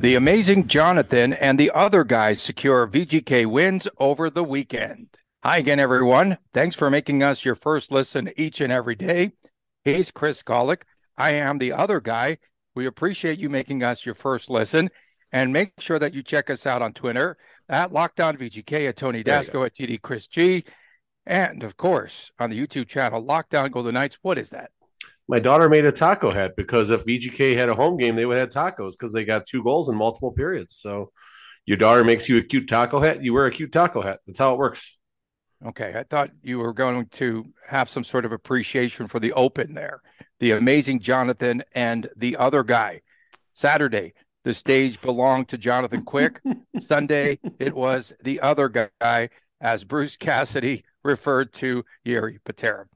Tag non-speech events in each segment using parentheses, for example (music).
The amazing Jonathan and the other guys secure VGK wins over the weekend. Hi again, everyone. Thanks for making us your first listen each and every day. He's Chris Gawlik. I am the other guy. We appreciate you making us your first listen. And make sure that you check us out on Twitter at Locked On VGK, at Tony Dasco, at TD Chris G, and of course on the YouTube channel Locked On Golden Knights. What is that? My daughter made a taco hat because if VGK had a home game, they would have tacos because they got two goals in multiple periods. So your daughter makes you a cute taco hat, you wear a cute taco hat. That's how it works. Okay, I thought you were going to have some sort of appreciation for the open there. The amazing Jonathan and the other guy. Saturday, the stage belonged to Jonathan Quick. (laughs) Sunday, it was the other guy, as Bruce Cassidy referred to Jiri Patera.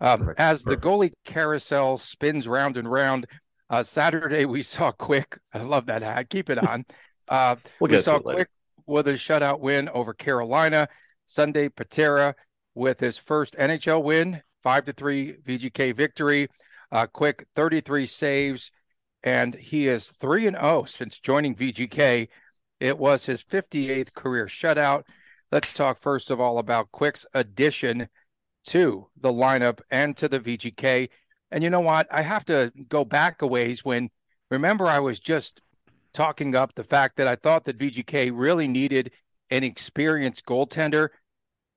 Um, as the goalie carousel spins round and round, uh, Saturday we saw Quick. I love that hat. Keep it on. (laughs) Uh, we'll we saw Quick with a shutout win over Carolina. Sunday, Patera with his first NHL win, five to three VGK victory. Uh, Quick, 33 saves, and he is three and zero oh since joining VGK. It was his 58th career shutout. Let's talk first of all about Quick's addition to the lineup and to the VGK. And you know what? I have to go back a ways when remember I was just talking up the fact that I thought that VGK really needed an experienced goaltender.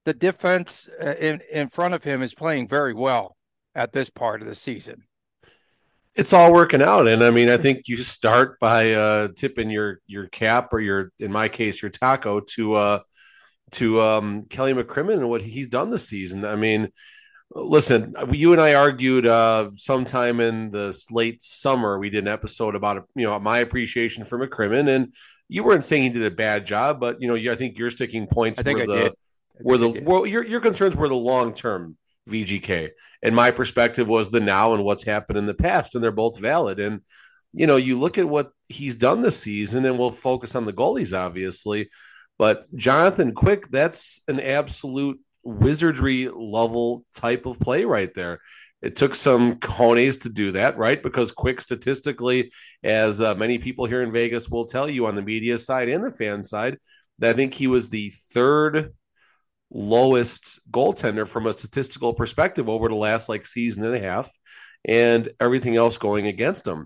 The defense uh, in in front of him is playing very well at this part of the season. It's all working out, and I mean, I think you start by uh, tipping your your cap or your, in my case, your taco to uh, to um, Kelly McCrimmon and what he's done this season. I mean, listen, you and I argued uh, sometime in the late summer. We did an episode about you know my appreciation for McCrimmon, and you weren't saying he did a bad job, but you know I think your sticking points I think were the were the well, your your concerns were the long term VGK, and my perspective was the now and what's happened in the past, and they're both valid. And you know, you look at what he's done this season, and we'll focus on the goalies, obviously. But Jonathan Quick, that's an absolute wizardry level type of play right there. It took some cojones to do that, right? Because Quick, statistically, as uh, many people here in Vegas will tell you on the media side and the fan side, I think he was the third lowest goaltender from a statistical perspective over the last like season and a half, and everything else going against him.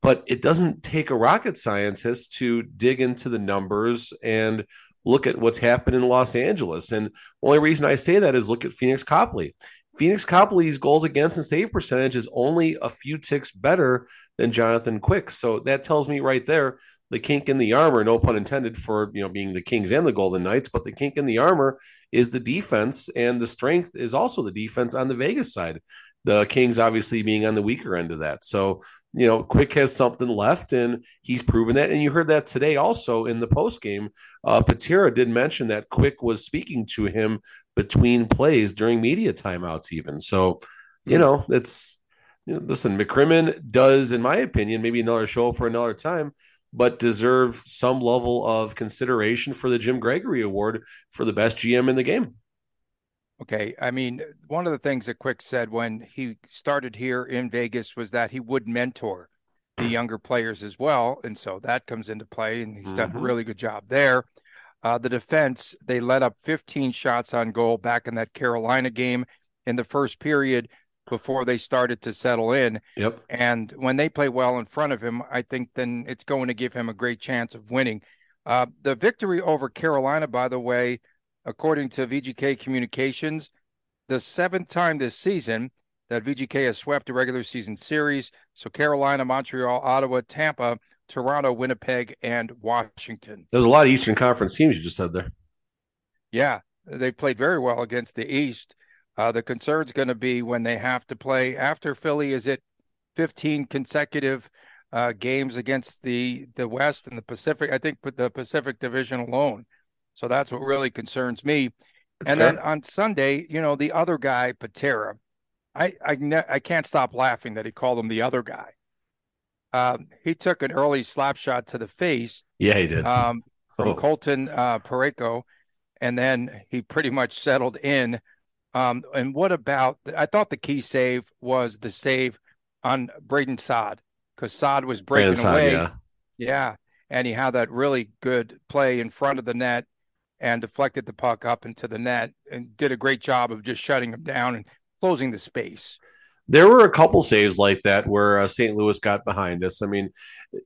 But it doesn't take a rocket scientist to dig into the numbers and look at what's happened in Los Angeles. And only reason I say that is look at Pheonix Copley. Pheonix Copley's goals against and save percentage is only a few ticks better than Jonathan Quick. So that tells me right there the kink in the armor, no pun intended for you know being the Kings and the Golden Knights, but the kink in the armor is the defense, and the strength is also the defense on the Vegas side. The Kings obviously being on the weaker end of that. So you know, Quick has something left, and he's proven that. And you heard that today also in the post game. Uh, Patera did mention that Quick was speaking to him between plays during media timeouts, even. So, you know, it's you know, listen. McCrimmon does, in my opinion, maybe another show for another time, but deserve some level of consideration for the Jim Gregory Award for the best GM in the game. Okay. I mean, one of the things that Quick said when he started here in Vegas was that he would mentor the younger players as well. And so that comes into play, and he's mm-hmm. done a mm-hmm. really good job there. Uh, the defense, they let up 15 shots on goal back in that Carolina game in the first period before they started to settle in. Yep. And when they play well in front of him, I think then it's going to give him a great chance of winning. Uh, the victory over Carolina, by the way, according to VGK Communications, the seventh time this season that VGK has swept a regular season series. So Carolina, Montreal, Ottawa, Tampa, Toronto, Winnipeg, and Washington. There's a lot of Eastern Conference teams you just said there. Yeah, they played very well against the East. Uh, the concern's going to be when they have to play after Philly. Is it 15 consecutive uh, games against the the West and the Pacific? I think the Pacific Division alone So that's what really concerns me. That's and fair. then on Sunday, you know, the other guy, Patera, I I, ne- I can't stop laughing that he called him the other guy. Um, he took an early slap shot to the face yeah, he did. um, (laughs) from Oh. Colton uh, Parayko, and then he pretty much settled in. Um, and what about? I thought the key save was the save on Brandon Saad because Saad was breaking away. yeah. Yeah, and he had that really good play in front of the net and deflected the puck up into the net and did a great job of just shutting him down and closing the space. There were a couple saves like that where uh, St. Louis got behind us. I mean,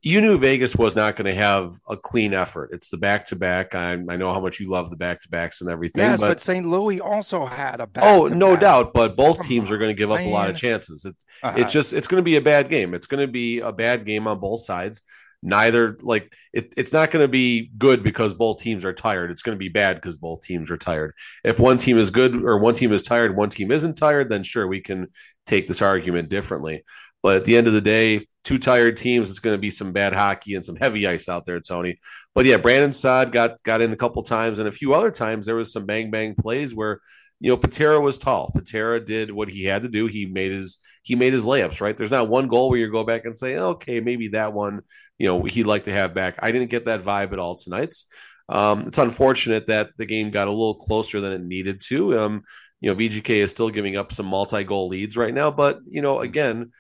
you knew Vegas was not going to have a clean effort. It's the back to back. I I know how much you love the back to backs and everything. Yes, but, but St. Louis also had a oh, no doubt. But both Come teams are going to give up a lot of chances. It's Uh-huh. it's just it's going to be a bad game. It's going to be a bad game on both sides. Neither like it, it's not going to be good because both teams are tired. It's going to be bad because both teams are tired. If one team is good or one team is tired, one team isn't tired, then sure we can take this argument differently. But at the end of the day, two tired teams, it's going to be some bad hockey and some heavy ice out there, Tony. But yeah, Brandon Saad got got in a couple times, and a few other times there was some bang bang plays where you know Patera was tall. Patera did what he had to do. He made his he made his layups. Right, there's not one goal where you go back and say, okay, maybe that one, you know, he'd like to have back. I didn't get that vibe at all tonight. Um, it's unfortunate that the game got a little closer than it needed to. Um, you know, VGK is still giving up some multi-goal leads right now, but you know, again,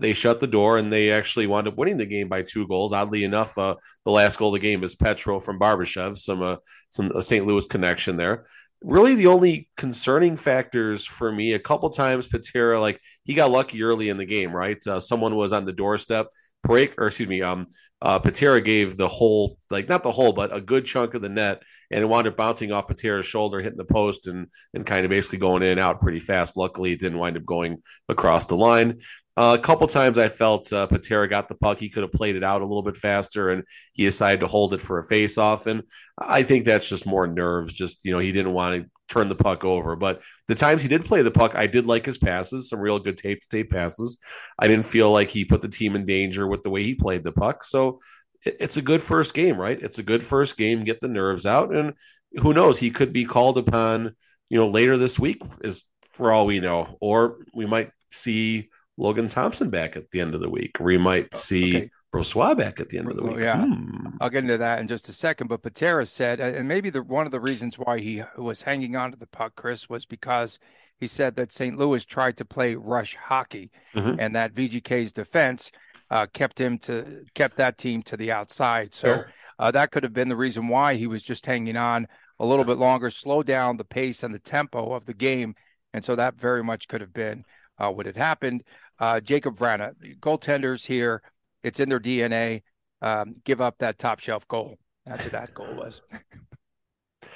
they shut the door and they actually wound up winning the game by two goals. Oddly enough, uh, the last goal of the game is Petro from Barbashev, some uh, some St. Louis connection there. Really, the only concerning factors for me, a couple times Patera, like he got lucky early in the game, right? Uh, someone was on the doorstep. Break or excuse me, um, uh, Patera gave the whole, like not the whole, but a good chunk of the net, and it wound up bouncing off Patera's shoulder, hitting the post, and and kind of basically going in and out pretty fast. Luckily, it didn't wind up going across the line. Uh, a couple times I felt uh, Patera got the puck. He could have played it out a little bit faster, and he decided to hold it for a face off. And I think that's just more nerves. Just you know, he didn't want to turn the puck over. But the times he did play the puck, I did like his passes, some real good tape to tape passes. I didn't feel like he put the team in danger with the way he played the puck. So it's a good first game, right? It's a good first game. Get the nerves out, and who knows? He could be called upon, you know, later this week, is for all we know, or we might see Logan Thompson back at the end of the week. We might oh, see okay. Back at the end of the Well, week. yeah. Hmm. I'll get into that in just a second. But Patera said, and maybe the one of the reasons why he was hanging on to the puck, Chris, was because he said that St. Louis tried to play rush hockey, Mhm. and that VGK's defense uh, kept him to kept that team to the outside. So Fair. uh, that could have been the reason why he was just hanging on a little bit longer, slow down the pace and the tempo of the game, and so that very much could have been uh, what had happened. Uh, Jacob Vrana, the goaltenders here, it's in their DNA. Um, give up that top shelf goal. That's what that goal was.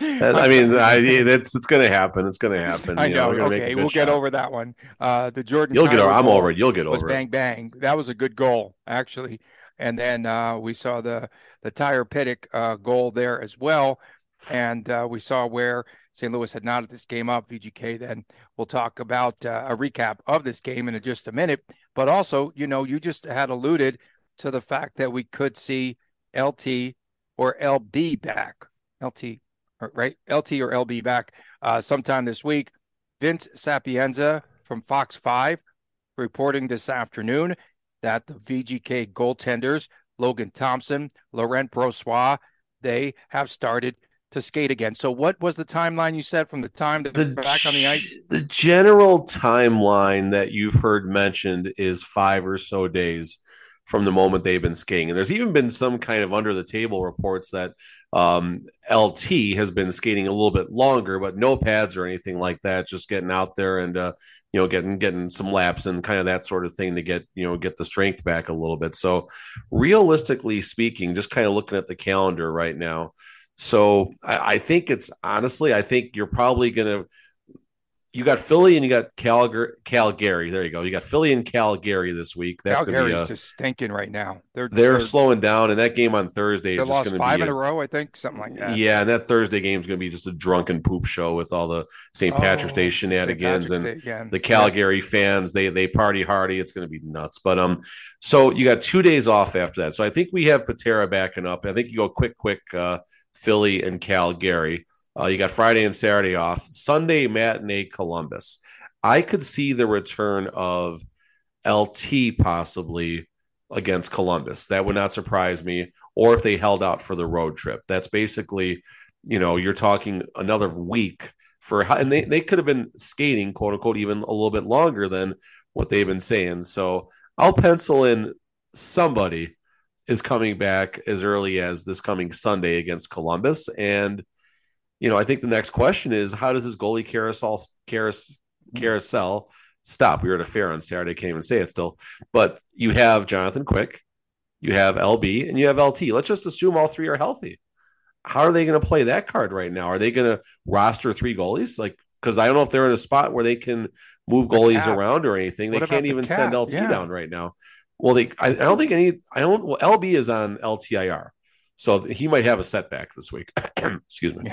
I mean, I, (laughs) that's it's going to happen. It's going to happen. I You know. make a okay, we'll get over that one. Uh, the Jordan. You'll get over. I'm over it. You'll get over it. bang bang. That was a good goal actually. And then uh, we saw the the Tyler Pitlick uh, goal there as well, and uh, we saw where St. Louis had knotted this game up. VGK. Then we'll talk about uh, a recap of this game in just a minute. But also, you know, you just had alluded to the fact that we could see LT or LB back. LT, or- right? LT or LB back uh, sometime this week. Vince Sapienza from Fox 5 reporting this afternoon that the VGK goaltenders, Logan Thompson, Laurent Brossoit, they have started to skate again. So, what was the timeline you said from the time that the back on the ice? The general timeline that you've heard mentioned is five or so days from the moment they've been skating. And there's even been some kind of under the table reports that um, LT has been skating a little bit longer, but no pads or anything like that. Just getting out there and uh, you know getting getting some laps and kind of that sort of thing to get you know get the strength back a little bit. So realistically speaking, just kind of looking at the calendar right now. So I, I think it's honestly, I think you're probably gonna. You got Philly and you got Calgary. Calgary, there you go. You got Philly and Calgary this week. That's gonna be Calgary's a, just stinking right now. They're they're slowing down, and that game on Thursday is just going to be five in a, a row, I think, something like that. yeah, and that Thursday game is going to be just a drunken poop show with all the St. Patrick's Oh, Day shenanigans Patrick's and Day again. the Calgary fans. They they party hardy. It's going to be nuts. But um, so you got two days off after that. So I think we have Patera backing up. I think you go quick, quick. Uh, Philly and Calgary. Uh, you got Friday and Saturday off. Sunday matinee Columbus. I could see the return of LT possibly against Columbus. That would not surprise me. Or if they held out for the road trip. That's basically, you know, you're talking another week for, and they, they could have been skating, quote unquote, even a little bit longer than what they've been saying. So I'll pencil in somebody is coming back as early as this coming Sunday against Columbus. And, you know, I think the next question is how does this goalie carousel, carousel stop? We were at a fair on Saturday, can't even say it still. But you have Jonathan Quick, you have LB, and you have LT. Let's just assume all three are healthy. How are they going to play that card right now? Are they going to roster three goalies? Like, because I don't know if they're in a spot where they can move goalies around or anything. They can't even send LT yeah. down right now. Well, they I, I, don't think any I don't well, LB is on LTIR. So he might have a setback this week. (clears throat) Excuse me.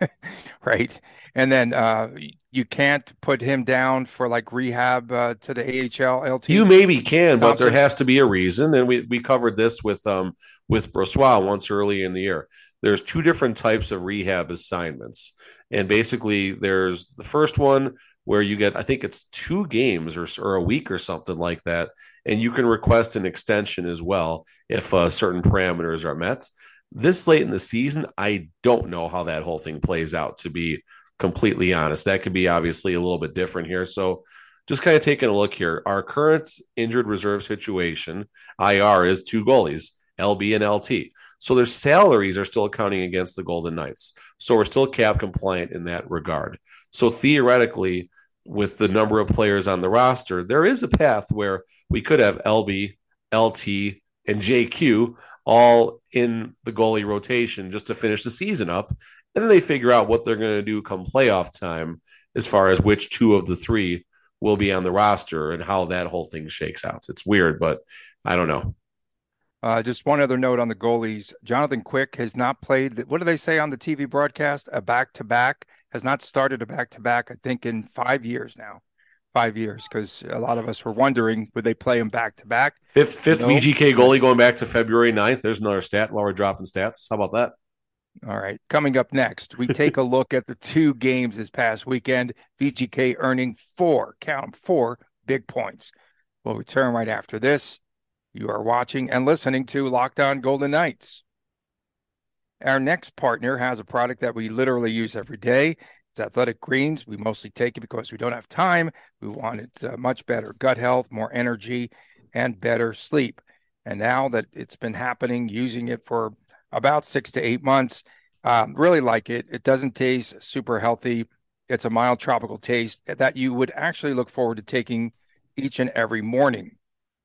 (laughs) right. And then uh, you can't put him down for like rehab uh, to the AHL LT. You maybe can, Thompson. but there has to be a reason. And we, we covered this with um with Brossoit once early in the year. There's two different types of rehab assignments. And basically there's the first one where you get, I think it's two games or, or a week or something like that. And you can request an extension as well if uh, certain parameters are met. This late in the season, I don't know how that whole thing plays out, to be completely honest. That could be obviously a little bit different here. So, just kind of taking a look here. Our current injured reserve situation, IR, is two goalies, LB and LT. So their salaries are still accounting against the Golden Knights. So we're still cap compliant in that regard. So theoretically, with the number of players on the roster, there is a path where we could have LB, LT, and JQ all in the goalie rotation just to finish the season up. And then they figure out what they're going to do come playoff time as far as which two of the three will be on the roster and how that whole thing shakes out. It's weird, but I don't know. Uh, just one other note on the goalies. Jonathan Quick has not played. What do they say on the TV broadcast? A back to back has not started a back to back. I think in five years now, five years. Because a lot of us were wondering would they play him back to back. Fifth fifth VGK goalie going back to February 9th. There's another stat while we're dropping stats. How about that? All right. Coming up next, we take a (laughs) look at the two games this past weekend. VGK earning four, count four big points. We'll return right after this. You are watching and listening to Locked On Golden Knights. Our next partner has a product that we literally use every day. It's Athletic Greens. We mostly take it because we don't have time. We want it uh, much better gut health, more energy, and better sleep. And now that it's been happening, using it for about six to eight months, um, really like it. It doesn't taste super healthy. It's a mild tropical taste that you would actually look forward to taking each and every morning.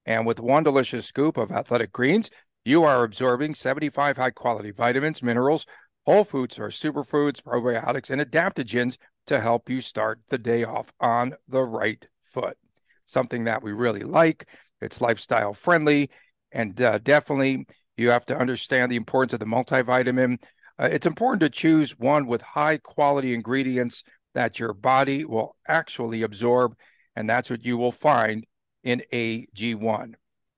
And with one delicious scoop of athletic greens, you are absorbing 75 high quality vitamins, minerals, whole foods or superfoods, probiotics, and adaptogens to help you start the day off on the right foot. Something that we really like. It's lifestyle friendly. And uh, definitely, you have to understand the importance of the multivitamin. Uh, it's important to choose one with high quality ingredients that your body will actually absorb. And that's what you will find in AG1.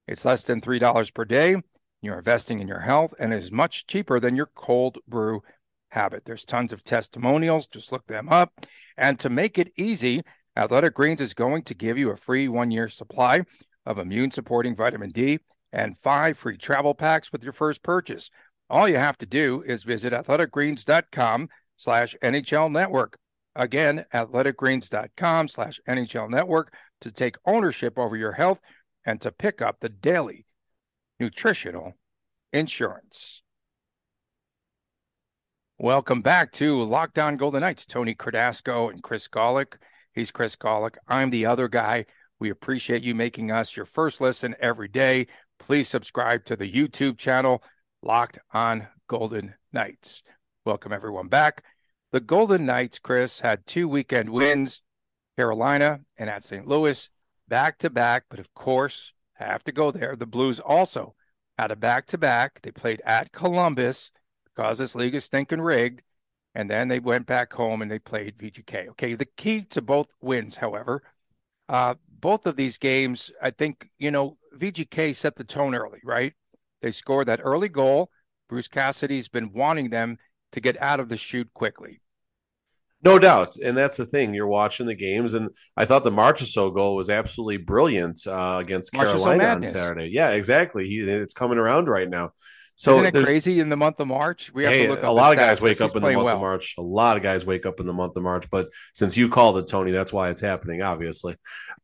It's less than $3 per day. You're investing in your health and is much cheaper than your cold brew habit. There's tons of testimonials. Just look them up. And to make it easy, Athletic Greens is going to give you a free one year supply of immune supporting vitamin D and five free travel packs with your first purchase. All you have to do is visit athleticgreens.com slash NHL network. Again, athleticgreens.com slash NHL network to take ownership over your health and to pick up the daily nutritional insurance. Welcome back to Locked On Golden Knights. Tony Cardasco and Chris Gawlik. He's Chris Gawlik. I'm the other guy. We appreciate you making us your first listen every day. Please subscribe to the YouTube channel, Locked On Golden Knights. Welcome everyone back. The Golden Knights, Chris, had two weekend wins Carolina and at St. Louis, back to back. But of course, have to go there. The Blues also had a back to back. They played at Columbus because this league is stinking rigged. And then they went back home and they played VGK. Okay. The key to both wins, however, uh, both of these games, I think, you know, VGK set the tone early, right? They scored that early goal. Bruce Cassidy's been wanting them to get out of the chute quickly. No doubt, and that's the thing. You're watching the games, and I thought the Marchessault goal was absolutely brilliant uh, against Carolina on Saturday. Yeah, exactly. He, it's coming around right now. So Isn't it crazy in the month of March? We have hey, to look. a lot of guys wake up in the month well. of March. A lot of guys wake up in the month of March. But since you called it, Tony, that's why it's happening, obviously.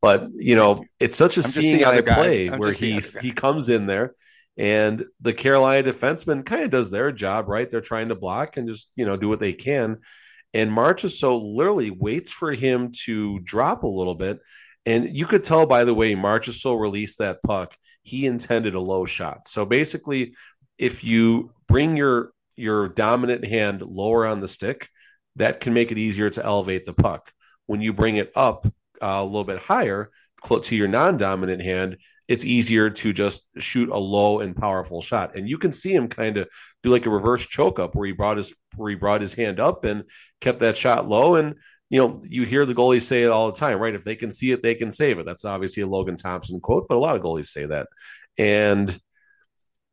But you know, it's such a I'm seeing eye play where he he comes in there, and the Carolina defenseman kind of does their job, right? They're trying to block and just you know do what they can. And Marchessault literally waits for him to drop a little bit. And you could tell by the way Marchessault released that puck, he intended a low shot. So basically, if you bring your your dominant hand lower on the stick, that can make it easier to elevate the puck. When you bring it up uh, a little bit higher to your non-dominant hand, it's easier to just shoot a low and powerful shot. And you can see him kind of do like a reverse choke up where he brought his where he brought his hand up and kept that shot low. And you know, you hear the goalies say it all the time, right? If they can see it, they can save it. That's obviously a Logan Thompson quote, but a lot of goalies say that. And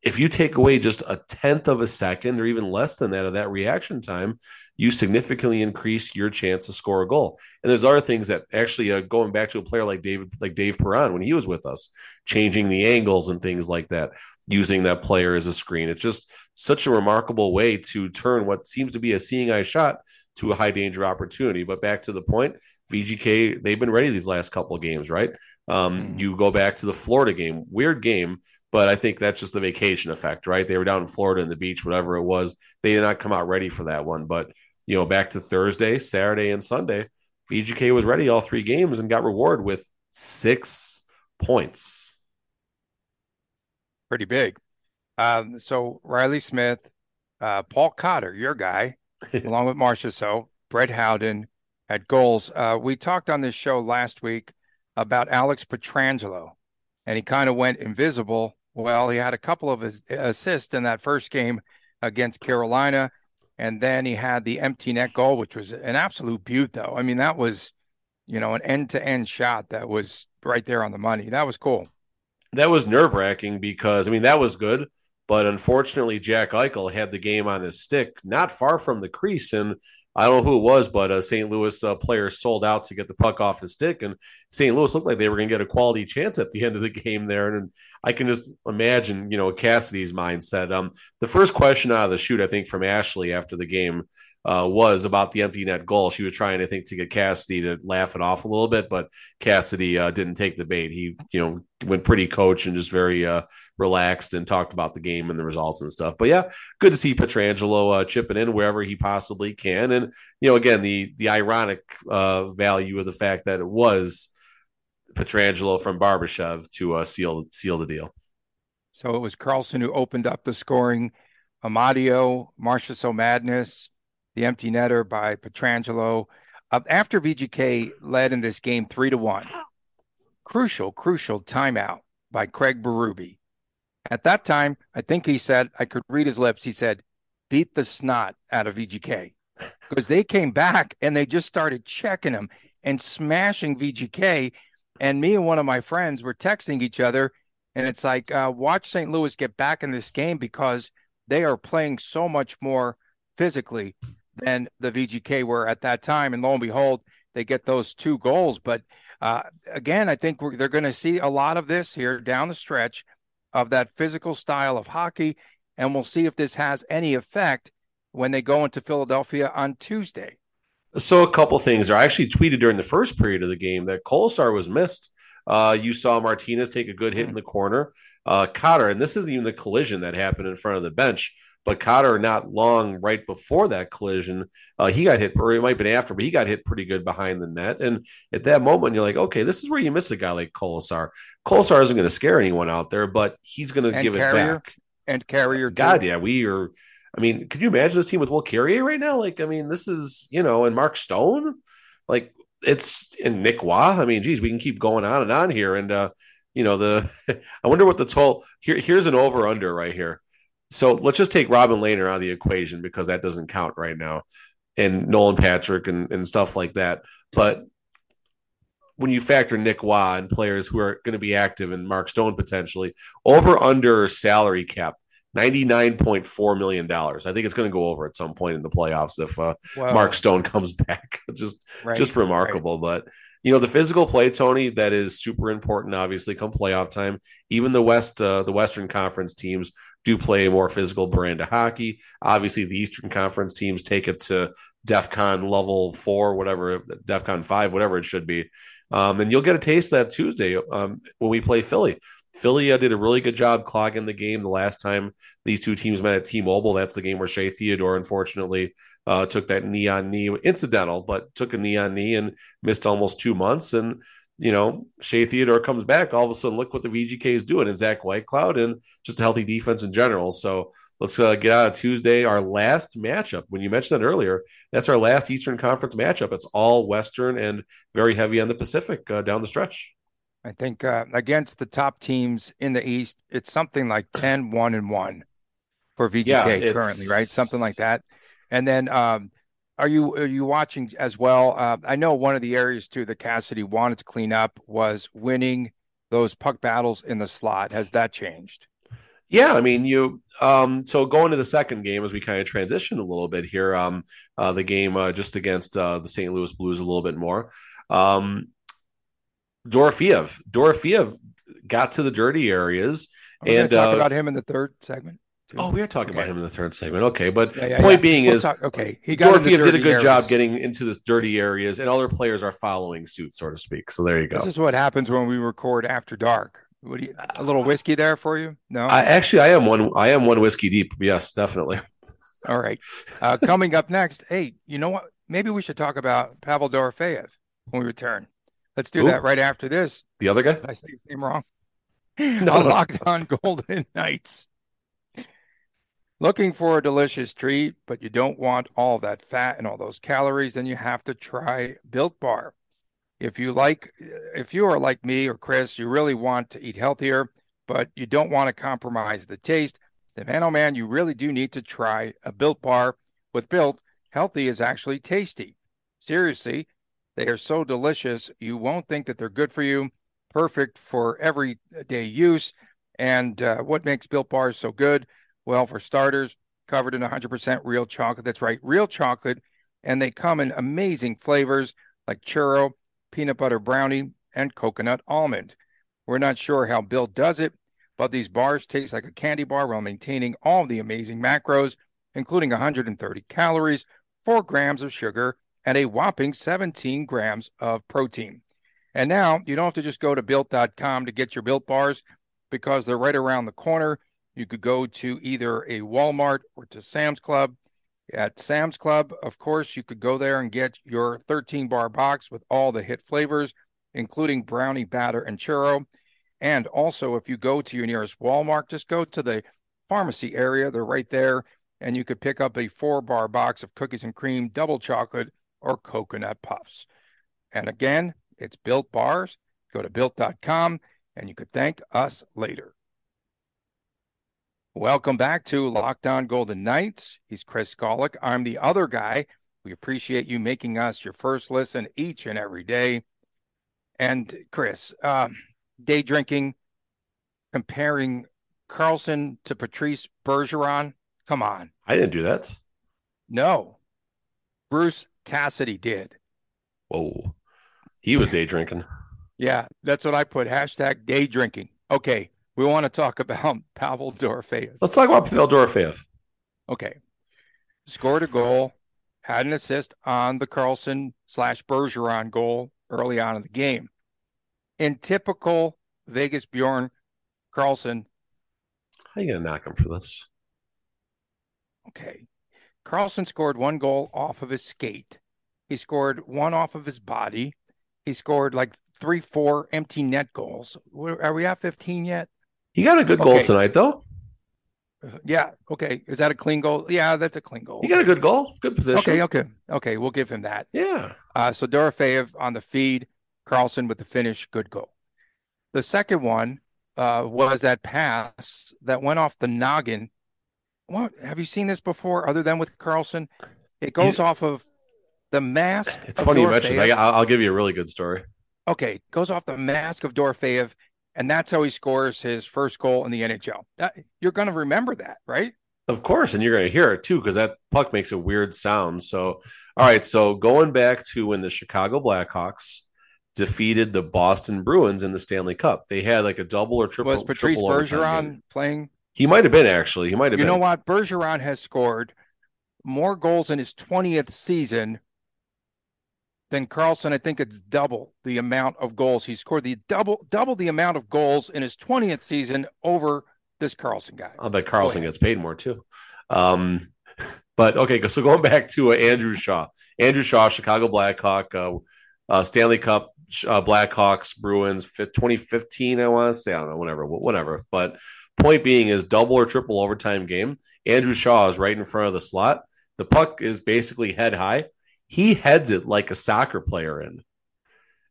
if you take away just a tenth of a second or even less than that of that reaction time, you significantly increase your chance to score a goal. And there's other things that actually uh, going back to a player like David, like Dave Perron when he was with us, changing the angles and things like that, using that player as a screen. It's just such a remarkable way to turn what seems to be a seeing eye shot to a high danger opportunity. But back to the point, VGK they've been ready these last couple of games, right? Um, mm. You go back to the Florida game, weird game but I think that's just the vacation effect, right? They were down in Florida in the beach, whatever it was. They did not come out ready for that one. But, you know, back to Thursday, Saturday, and Sunday, VGK was ready all three games and got rewarded with six points. Pretty big. Um, so Reilly Smith, uh, Paul Cotter, your guy, (laughs) along with Marchessault, Brett Howden had goals. Uh, we talked on this show last week about Alex Pietrangelo, and he kind of went invisible well, he had a couple of his assists in that first game against Carolina, and then he had the empty net goal, which was an absolute beaut. Though I mean, that was you know an end to end shot that was right there on the money. That was cool. That was nerve wracking because I mean that was good, but unfortunately Jack Eichel had the game on his stick, not far from the crease, and I don't know who it was, but a St. Louis uh, player sold out to get the puck off his stick, and St. Louis looked like they were going to get a quality chance at the end of the (laughs) game there. And I can just imagine, you know, Cassidy's mindset. Um, the first question out of the chute, I think, from Ashley after the game uh, was about the empty net goal. She was trying, I think, to get Cassidy to laugh it off a little bit, but Cassidy uh, didn't take the bait. He, you know, went pretty coach and just very uh, relaxed and talked about the game and the results and stuff. But yeah, good to see Pietrangelo uh, chipping in wherever he possibly can. And you know, again, the the ironic uh, value of the fact that it was Pietrangelo from Barbashev to uh, seal seal the deal. So it was Karlsson who opened up the scoring. Amadio, Marchessault Madness, the empty netter by Pietrangelo. Uh, after VGK led in this game three to one, crucial, crucial timeout by Craig Berube. At that time, I think he said, I could read his lips. He said, beat the snot out of VGK (laughs) because they came back and they just started checking him and smashing VGK. And me and one of my friends were texting each other. And it's like, uh, watch St. Louis get back in this game because they are playing so much more physically than the VGK were at that time. And lo and behold, they get those two goals. But uh, again, I think they're going to see a lot of this here down the stretch of that physical style of hockey. And we'll see if this has any effect when they go into Philadelphia on Tuesday. So, a couple things. I actually tweeted during the first period of the game that Kolesar was missed. Uh, you saw Martinez take a good hit mm-hmm. in the corner. Uh, Cotter, and this isn't even the collision that happened in front of the bench. But Cotter, not long right before that collision, uh, he got hit, or it might have been after, but he got hit pretty good behind the net. And at that moment, you're like, okay, this is where you miss a guy like Kolesar. Kolesar isn't going to scare anyone out there, but he's going to give carrier, it back. And carrier, too. God, yeah, we are. I mean, could you imagine this team with Will Carrier right now? Like, I mean, this is you know, and Mark Stone, like it's and Nick Waugh. I mean, geez, we can keep going on and on here. And uh, you know, the (laughs) I wonder what the total here. Here's an over under right here. So let's just take Robin Lehner out of the equation because that doesn't count right now, and Nolan Patrick and, and stuff like that. But when you factor Nick Waugh and players who are going to be active and Mark Stone potentially over under salary cap $99.4 million. I think it's going to go over at some point in the playoffs if uh, Mark Stone comes (laughs) back. just right, just remarkable. Right. But you know the physical play, Tony, that is super important. Obviously, come playoff time, even the West, uh, the Western Conference teams do play a more physical brand of hockey. Obviously, the Eastern Conference teams take it to DEFCON level four, whatever, DEFCON five, whatever it should be. Um, and you'll get a taste that Tuesday um, when we play Philly. Philly uh, did a really good job clogging the game the last time these two teams met at T-Mobile. That's the game where Shea Theodore, unfortunately, uh, took that knee on knee, incidental, but took a knee on knee and missed almost two months. And you know, Shea Theodore comes back. All of a sudden, look what the VGK is doing, and Zach Whitecloud, and just a healthy defense in general. So let's uh, get out of Tuesday. Our last matchup. When you mentioned that earlier, that's our last Eastern Conference matchup. It's all Western and very heavy on the Pacific uh, down the stretch. I think uh, against the top teams in the East, it's something like 10, 1 and 1 for VGK yeah, currently, right? Something like that. And then um, are you are you watching as well? Uh, I know one of the areas too that Cassidy wanted to clean up was winning those puck battles in the slot. Has that changed? Yeah, I mean, you. Um, so going to the second game as we kind of transition a little bit here, um, uh, the game uh, just against uh, the St. Louis Blues a little bit more. Um, Dorofeev. Dorofeev got to the dirty areas. and talk uh, about him in the third segment. Oh, we are talking okay. about him in the third segment. Okay, but yeah, yeah, point yeah. being we'll is, talk, okay, he got Dorofeev did a good areas. job getting into the dirty areas, and other players are following suit, so to speak. So there you go. This is what happens when we record after dark. What do you? A little whiskey there for you? No. I actually, I am one. I am one whiskey deep. Yes, definitely. (laughs) All right. Uh, coming up next, hey, you know what? Maybe we should talk about Pavel Dorofeev when we return. Let's do Ooh. that right after this. The other guy? Did I say his name wrong? (laughs) no, Locked On Golden Knights. Looking for a delicious treat, but you don't want all that fat and all those calories, then you have to try Built Bar. If you like, if you are like me or Chris, you really want to eat healthier, but you don't want to compromise the taste, then man, oh man, you really do need to try a Built Bar. With Built, healthy is actually tasty. Seriously, they are so delicious, you won't think that they're good for you. Perfect for everyday use. And uh, what makes Built Bars so good? Well, for starters, covered in 100% real chocolate. That's right, real chocolate. And they come in amazing flavors like churro, peanut butter brownie, and coconut almond. We're not sure how Built does it, but these bars taste like a candy bar while maintaining all the amazing macros, including 130 calories, 4 grams of sugar, and a whopping 17 grams of protein. And now you don't have to just go to built.com to get your built bars because they're right around the corner. You could go to either a Walmart or to Sam's Club. At Sam's Club, of course, you could go there and get your 13 bar box with all the hit flavors, including brownie batter and churro. And also, if you go to your nearest Walmart, just go to the pharmacy area. They're right there. And you could pick up a four bar box of cookies and cream, double chocolate, or coconut puffs. And again, it's built bars. Go to built.com and you could thank us later. Welcome back to Locked On Golden Knights. He's Chris Gawlik. I'm the other guy. We appreciate you making us your first listen each and every day. And Chris, uh, day drinking, comparing Karlsson to Patrice Bergeron. Come on. I didn't do that. No. Bruce Cassidy did. Whoa. He was day drinking. yeah, that's what I put. Hashtag day drinking. Okay. We want to talk about (laughs) Pavel Dorofeev. Let's talk about Pavel Dorofeev. Okay. Scored a goal, had an assist on the Karlsson slash Bergeron goal early on in the game. In typical Vegas Bjorn Karlsson. How are you going to knock him for this? Okay. Karlsson scored one goal off of his skate. He scored one off of his body. He scored like three, four empty net goals. Are we at 15 yet? He got a good goal okay. tonight, though. Yeah. Okay. Is that a clean goal? Yeah, that's a clean goal. He got a good goal. Good position. Okay. Okay. Okay. We'll give him that. Yeah. Uh, so Dorofeev on the feed, Karlsson with the finish. Good goal. The second one uh, was that pass that went off the noggin what have you seen this before other than with Karlsson, It goes off of the mask. It's funny you mentioned. I, will give you a really good story. Okay, goes off the mask of Dorofeev, and that's how he scores his first goal in the NHL. That, you're going to remember that, right? Of course, and you're going to hear it too because that puck makes a weird sound. So, all right, so going back to when the Chicago Blackhawks defeated the Boston Bruins in the Stanley Cup, they had like a double or triple. Was Patrice triple Bergeron playing? He might have been actually. He might have. You been. know what? Bergeron has scored more goals in his 20th season than Karlsson, I think it's double the amount of goals he scored. The double double the amount of goals in his 20th season over this Karlsson guy. I'll bet Karlsson gets paid more too. Um, (laughs) but okay, so going back to uh, Andrew Shaw, Andrew Shaw, Chicago Blackhawk, uh, uh, Stanley Cup, uh, Blackhawks, Bruins, 2015. I want to say I don't know, whatever, whatever. But point being is double or triple overtime game. Andrew Shaw is right in front of the slot. The puck is basically head high. He heads it like a soccer player in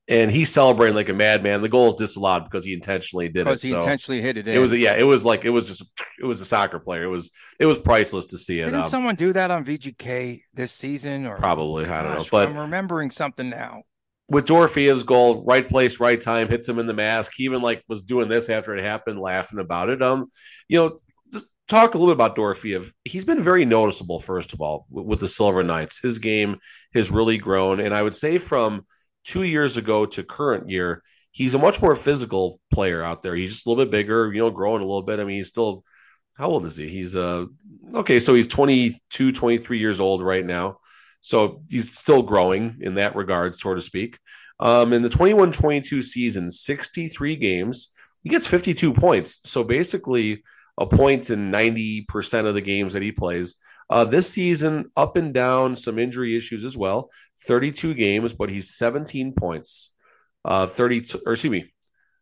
and he's celebrating like a madman. The goal is disallowed because he intentionally did because it. he so intentionally hit it in. It was a, yeah, it was like it was just it was a soccer player. It was it was priceless to see it. Didn't Um, someone do that on VGK this season? Or probably I don't know, but I'm remembering something now. with Dorofiev's goal, right place, right time, hits him in the mask. He even like was doing this after it happened, laughing about it. Um, you know, talk a little bit about Dorofiev. He's been very noticeable, first of all, with, with the Silver Knights. His game has really grown, and I would say from two years ago to current year, he's a much more physical player out there. He's just a little bit bigger, you know, growing a little bit. I mean, he's still how old is he? He's uh okay, so he's 22, 23 years old right now. So he's still growing in that regard, so to speak. Um, in the 21 22 season, 63 games, he gets 52 points. So basically, a point in 90% of the games that he plays. Uh, this season, up and down, some injury issues as well. 32 games, but he's 17 points. Uh, 32, or excuse me,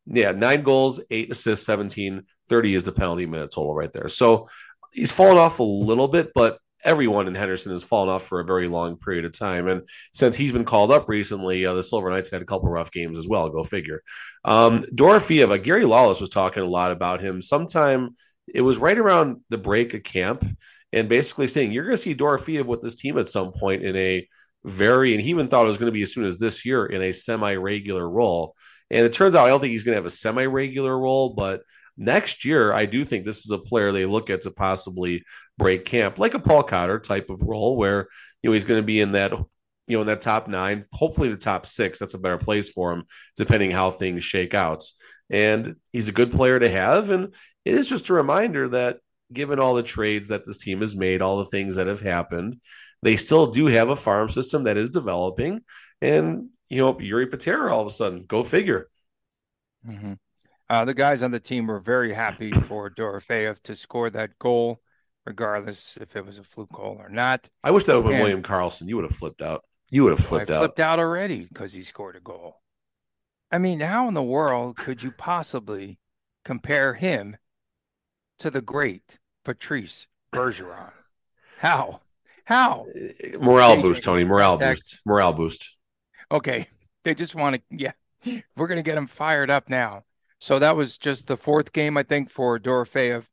yeah, nine goals, eight assists, 17. 30 is the penalty minute total right there. So he's fallen off a little bit, but everyone in Henderson has fallen off for a very long period of time. And since he's been called up recently, uh, the Silver Knights had a couple rough games as well. Go figure. Um, uh, Gary Lawless was talking a lot about him. Sometime it was right around the break of camp, and basically saying you're going to see Dorofiev with this team at some point in a very, and he even thought it was going to be as soon as this year in a semi-regular role. And it turns out I don't think he's going to have a semi-regular role, but next year I do think this is a player they look at to possibly break camp, like a Paul Cotter type of role, where you know he's going to be in that you know in that top nine, hopefully the top six. That's a better place for him, depending how things shake out. And he's a good player to have, and it is just a reminder that given all the trades that this team has made, all the things that have happened, they still do have a farm system that is developing. And you know, Yuri Patera all of a sudden, go figure. Mm-hmm. Uh, the guys on the team were very happy (clears throat) for Dorofeyev to score that goal, regardless if it was a fluke goal or not. I wish that would have been William Karlsson. You would have flipped out. You would have flipped out. flipped out already because he scored a goal. I mean, how in the world could you possibly compare him to the great Patrice Bergeron? How? How? Morale boost, Tony. Morale contact. boost. Morale boost. Okay, they just want to. Yeah, we're gonna get him fired up now. So that was just the fourth game, I think, for Dorofeyev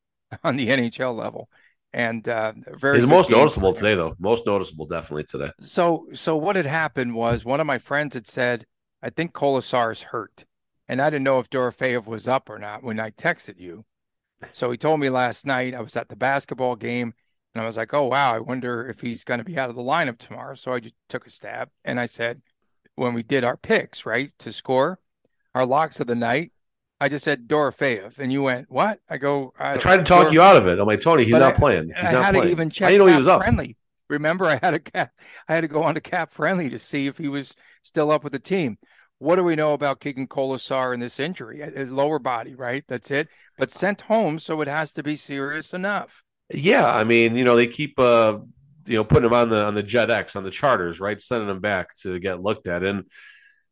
on the NHL level, and uh, very. He's most noticeable today, though. Most noticeable, definitely today. So, so what had happened was one of my friends had said, "I think Kolesar is hurt," and I didn't know if Dorofeyev was up or not when I texted you. So he told me last night. I was at the basketball game, and I was like, "Oh wow, I wonder if he's going to be out of the lineup tomorrow." So I just took a stab, and I said, when we did our picks, right, to score our locks of the night, I just said Dorofeyev, and you went, "What?" I go, I tried to talk you out of it. I'm like, Tony, he's But not I- playing. He's I not had playing. to even I check didn't know he was up. friendly. Remember, I had a cap. I had to go on to CapFriendly to see if he was still up with the team. What do we know about Keegan Kolesar and this injury? His lower body, right? That's it. But sent home, so it has to be serious enough. Yeah, I mean, you know, they keep uh you know putting him on the on the Jet X on the charters, right? Sending him back to get looked at. And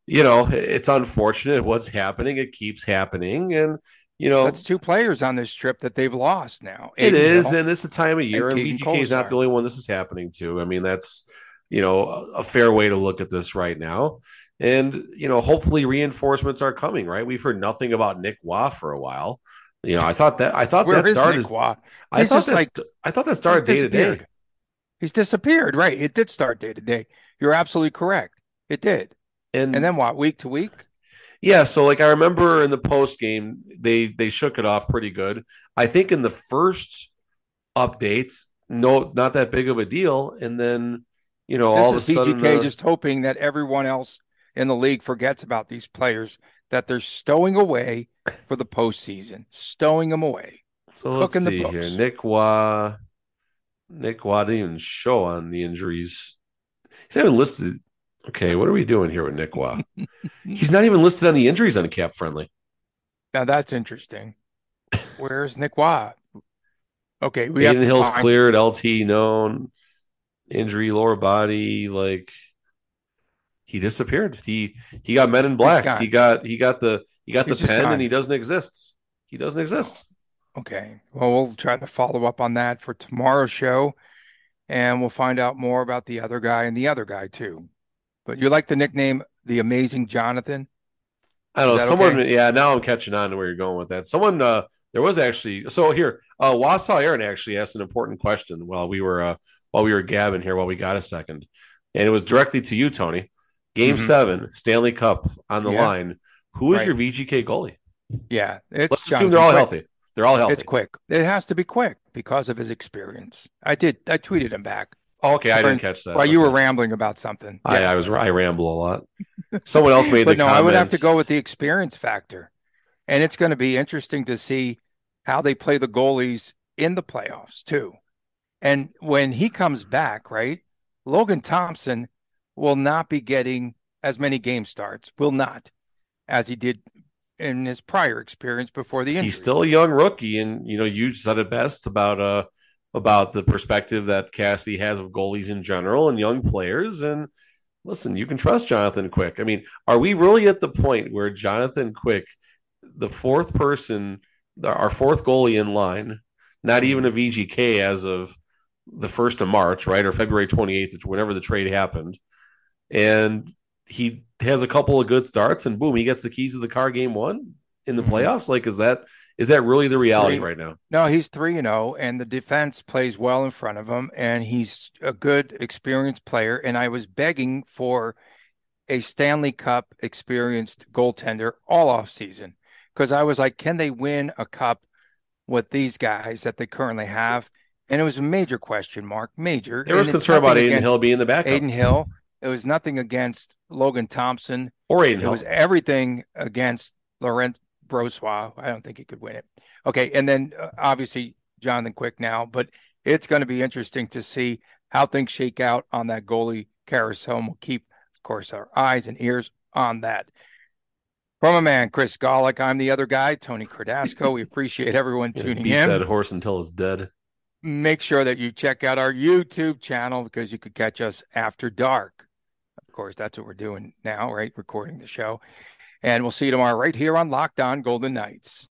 you know, it's unfortunate what's happening. It keeps happening. And you know, That's two players on this trip that they've lost now. It Aiden is, Hill. and it's a time of year, and, Keegan VGK is not the only one this is happening to. I mean, that's you know a fair way to look at this right now. And you know, hopefully reinforcements are coming. Right, we've heard nothing about Nick Waugh for a while. You know, I thought that I thought Where that is started. Nick Waugh? I He's thought that like- I thought that started day to day. He's disappeared, right? It did start day to day. You're absolutely correct. It did. And, And then what? Week to week? Yeah, so like I remember in the post game, they they shook it off pretty good. I think in the first updates, no, not that big of a deal, and then you know this all of a is sudden, uh, just hoping that everyone else in the league forgets about these players that they're stowing away for the postseason, stowing them away. so let's the see here. Nick Waugh, Nick Waugh didn't even show on the injuries. He's not even listed. Okay, what are we doing here with Nick Waugh? He's not even listed on the injuries on a CapFriendly. Now that's interesting. Where's Nick Waugh? Okay, we have Adin to Hill's cleared, LT known, injury, lower body, like he disappeared. He he got men in black. He got he got the he got He's the pen gone. and he doesn't exist. He doesn't exist. Okay. Well, we'll try to follow up on that for tomorrow's show, and we'll find out more about the other guy and the other guy too. But you like the nickname the Amazing Jonathan? I don't know. Someone okay? yeah, now I'm catching on to where you're going with that. Someone uh there was actually so here, uh Wausau Aaron actually asked an important question while we were uh while we were gabbing here while we got a second. And it was directly to you, Tony. Game Mhm. seven, Stanley Cup on the Yeah. line. Who is Right. your VGK goalie? Yeah, it's Let's assume they're all Quick. healthy. They're all healthy. It's quick. It has to be quick because of his experience. I did. I tweeted him back Oh, okay, I didn't catch that. while you were rambling about something. I, Yeah. I was I ramble a lot. Someone else made but the no, I would have to go with the experience factor, and it's going to be interesting to see how they play the goalies in the playoffs too. And when he comes back, right, Logan Thompson will not be getting as many game starts, will not, as he did in his prior experience before the injury. He's still a young rookie, and you know you said it best about uh about the perspective that Cassidy has of goalies in general and young players. And listen, you can trust Jonathan Quick. I mean, are we really at the point where Jonathan Quick, the fourth person, our fourth goalie in line, not even a VGK as of the first of March, right, or February twenty eighth, whenever the trade happened, and he has a couple of good starts, and boom, he gets the keys of the car game one in the Mhm. playoffs. Like, is that is that really the reality Three. right now? No, he's 3 and 0 and the defense plays well in front of him and he's a good experienced player and I was begging for a Stanley Cup experienced goaltender all off season because I was like can they win a cup with these guys that they currently have and it was a major question mark major There was concern about Adin against Hill being the backup, Adin Hill it was nothing against Logan Thompson or Adin it Hill. was everything against Laurent Brossoit. I don't think he could win it. Okay, and then uh, obviously Jonathan Quick now, but it's going to be interesting to see how things shake out on that goalie carousel. And we'll keep, of course, our eyes and ears on that. From a man, Chris Gawlik, I'm the other guy, Tony Cardasco. We appreciate everyone tuning beat in. that horse until it's dead. Make sure that you check out our YouTube channel because you could catch us after dark. Course, that's what we're doing now, right? Recording the show. And we'll see you tomorrow right here on Locked On Golden Knights.